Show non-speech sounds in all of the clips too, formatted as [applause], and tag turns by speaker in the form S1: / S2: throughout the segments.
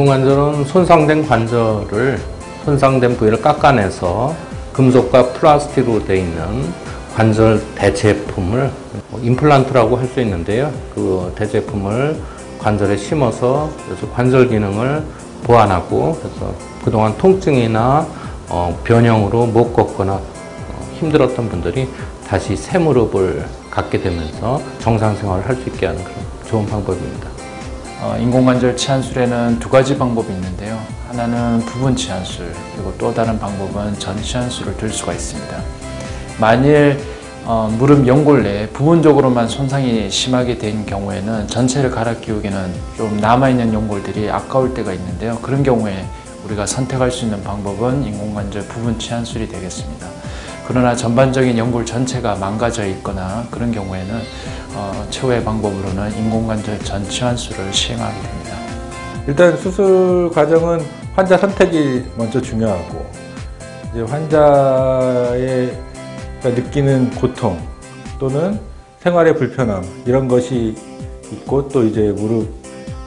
S1: 인공관절은 손상된 관절을 손상된 부위를 깎아내서 금속과 플라스틱으로 되어 있는 관절 대체품을 임플란트라고 할 수 있는데요. 그 대체품을 관절에 심어서 그래서 관절 기능을 보완하고 그래서 그동안 통증이나 어, 변형으로 못 걷거나 어, 힘들었던 분들이 다시 새 무릎을 갖게 되면서 정상 생활을 할 수 있게 하는 그런 좋은 방법입니다.
S2: 어, 인공관절 치안술에는 두 가지 방법이 있는데요. 하나는 부분 치안술, 그리고 또 다른 방법은 전 치안술을 들 수가 있습니다. 만일 어, 무릎 연골 내에 부분적으로만 손상이 심하게 된 경우에는 전체를 갈아 끼우기는 좀 남아있는 연골들이 아까울 때가 있는데요. 그런 경우에 우리가 선택할 수 있는 방법은 인공관절 부분 치안술이 되겠습니다. 그러나 전반적인 연골 전체가 망가져 있거나 그런 경우에는 어, 최후의 방법으로는 인공관절 전 치환술을 시행하게 됩니다.
S3: 일단 수술 과정은 환자 선택이 먼저 중요하고 이제 환자의 느끼는 고통 또는 생활의 불편함 이런 것이 있고 또 이제 무릎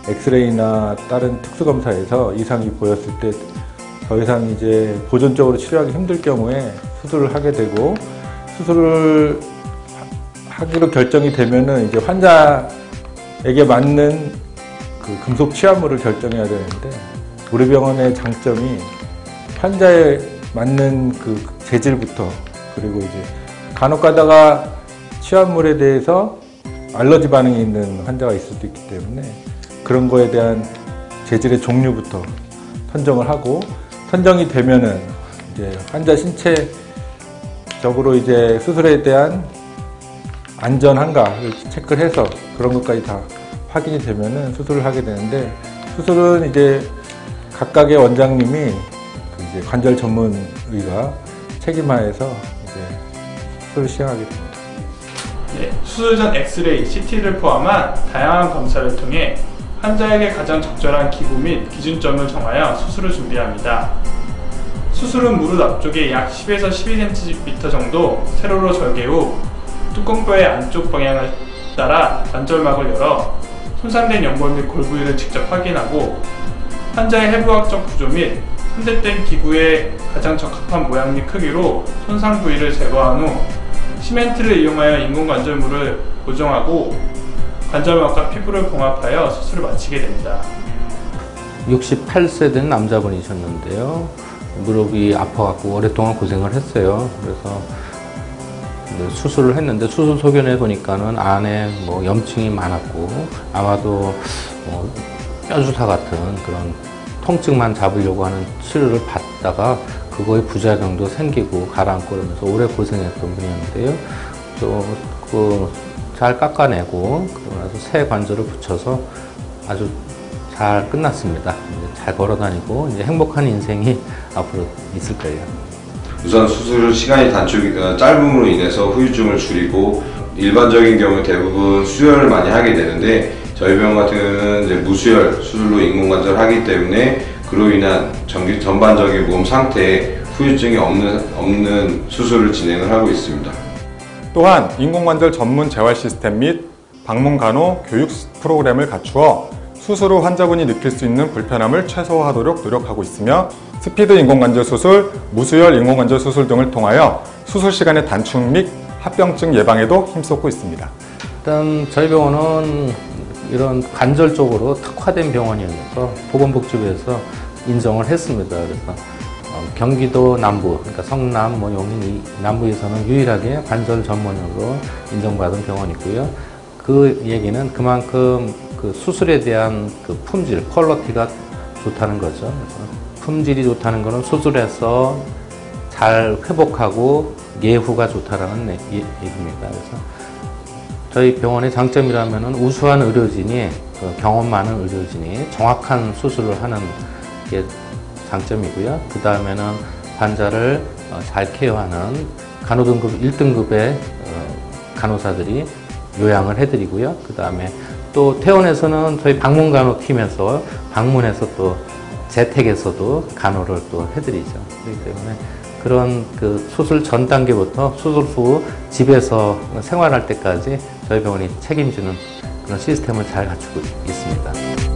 S3: 엑스레이나 다른 특수 검사에서 이상이 보였을 때 더 이상 이제 보존적으로 치료하기 힘들 경우에 수술을 하게 되고 수술을 하- 하기로 결정이 되면은 이제 환자에게 맞는 그 금속 치환물을 결정해야 되는데 우리 병원의 장점이 환자에 맞는 그 재질부터 그리고 이제 간혹 가다가 치환물에 대해서 알러지 반응이 있는 환자가 있을 수도 있기 때문에 그런 거에 대한 재질의 종류부터 선정을 하고 선정이 되면은 이제 환자 신체적으로 이제 수술에 대한 안전한가를 체크를 해서 그런 것까지 다 확인이 되면은 수술을 하게 되는데 수술은 이제 각각의 원장님이 그 이제 관절 전문 의가 책임하에서 이제 수술을 시행하게 됩니다.
S4: 네, 수술 전 엑스레이, CT를 포함한 다양한 검사를 통해 환자에게 가장 적절한 기구 및 기준점을 정하여 수술을 준비합니다. 수술은 무릎 앞쪽에 약 10에서 12cm 정도 세로로 절개 후 뚜껑뼈의 안쪽 방향을 따라 관절막을 열어 손상된 연골 및 골 부위를 직접 확인하고 환자의 해부학적 구조 및 선택된 기구의 가장 적합한 모양 및 크기로 손상 부위를 제거한 후 시멘트를 이용하여 인공 관절물을 고정하고 관절막과 피부를 봉합하여 수술을 마치게 됩니다.
S1: 68세 된 남자분이셨는데요. 무릎이 아파갖고 오랫동안 고생을 했어요. 그래서 수술을 했는데 수술 소견에 보니까는 안에 뭐 염증이 많았고 아마도 뭐 뼈주사 같은 그런 통증만 잡으려고 하는 치료를 받다가 그거의 부작용도 생기고 가라앉고 그러면서 오래 고생했던 분이었는데요. 저그잘 깎아내고 그러고 새 관절을 붙여서 아주 잘 끝났습니다. 잘 걸어다니고 이제 행복한 인생이 [laughs] 앞으로 있을 거예요.
S5: 우선 수술 시간이 단축 어, 짧음으로 인해서 후유증을 줄이고 일반적인 경우 대부분 수혈을 많이 하게 되는데 저희 병원 같은 이제 무수혈 수술로 인공관절 하기 때문에 그로 인한 전기 전반적인 몸 상태에 후유증이 없는 없는 수술을 진행을 하고 있습니다.
S6: 또한 인공관절 전문 재활 시스템 및 방문 간호 교육 프로그램을 갖추어 수술 후 환자분이 느낄 수 있는 불편함을 최소화하도록 노력하고 있으며 스피드 인공관절 수술, 무수혈 인공관절 수술 등을 통하여 수술 시간의 단축 및 합병증 예방에도 힘쏟고 있습니다.
S1: 일단 저희 병원은 이런 관절 쪽으로 특화된 병원이어서 보건복지부에서 인정을 했습니다. 그래서 어, 경기도 남부, 그러니까 성남, 뭐 용인 이 남부에서는 유일하게 관절 전문으로 인정받은 병원이고요. 그 얘기는 그만큼 그 수술에 대한 그 품질, 퀄러티가 좋다는 거죠. 품질이 좋다는 것은 수술해서 잘 회복하고 예후가 좋다라는 얘- 얘기입니다. 그래서 저희 병원의 장점이라면 우수한 의료진이 그 경험 많은 의료진이 정확한 수술을 하는 게 장점이고요. 그 다음에는 환자를 어, 잘 케어하는 간호등급 1등급의 간호사들이 요양을 해드리고요. 그 다음에 또 퇴원에서는 저희 방문간호 팀에서 방문해서 또 재택에서도 간호를 또 해드리죠. 그렇기 때문에 그런 그 수술 전 단계부터 수술 후 집에서 생활할 때까지 저희 병원이 책임지는 그런 시스템을 잘 갖추고 있습니다.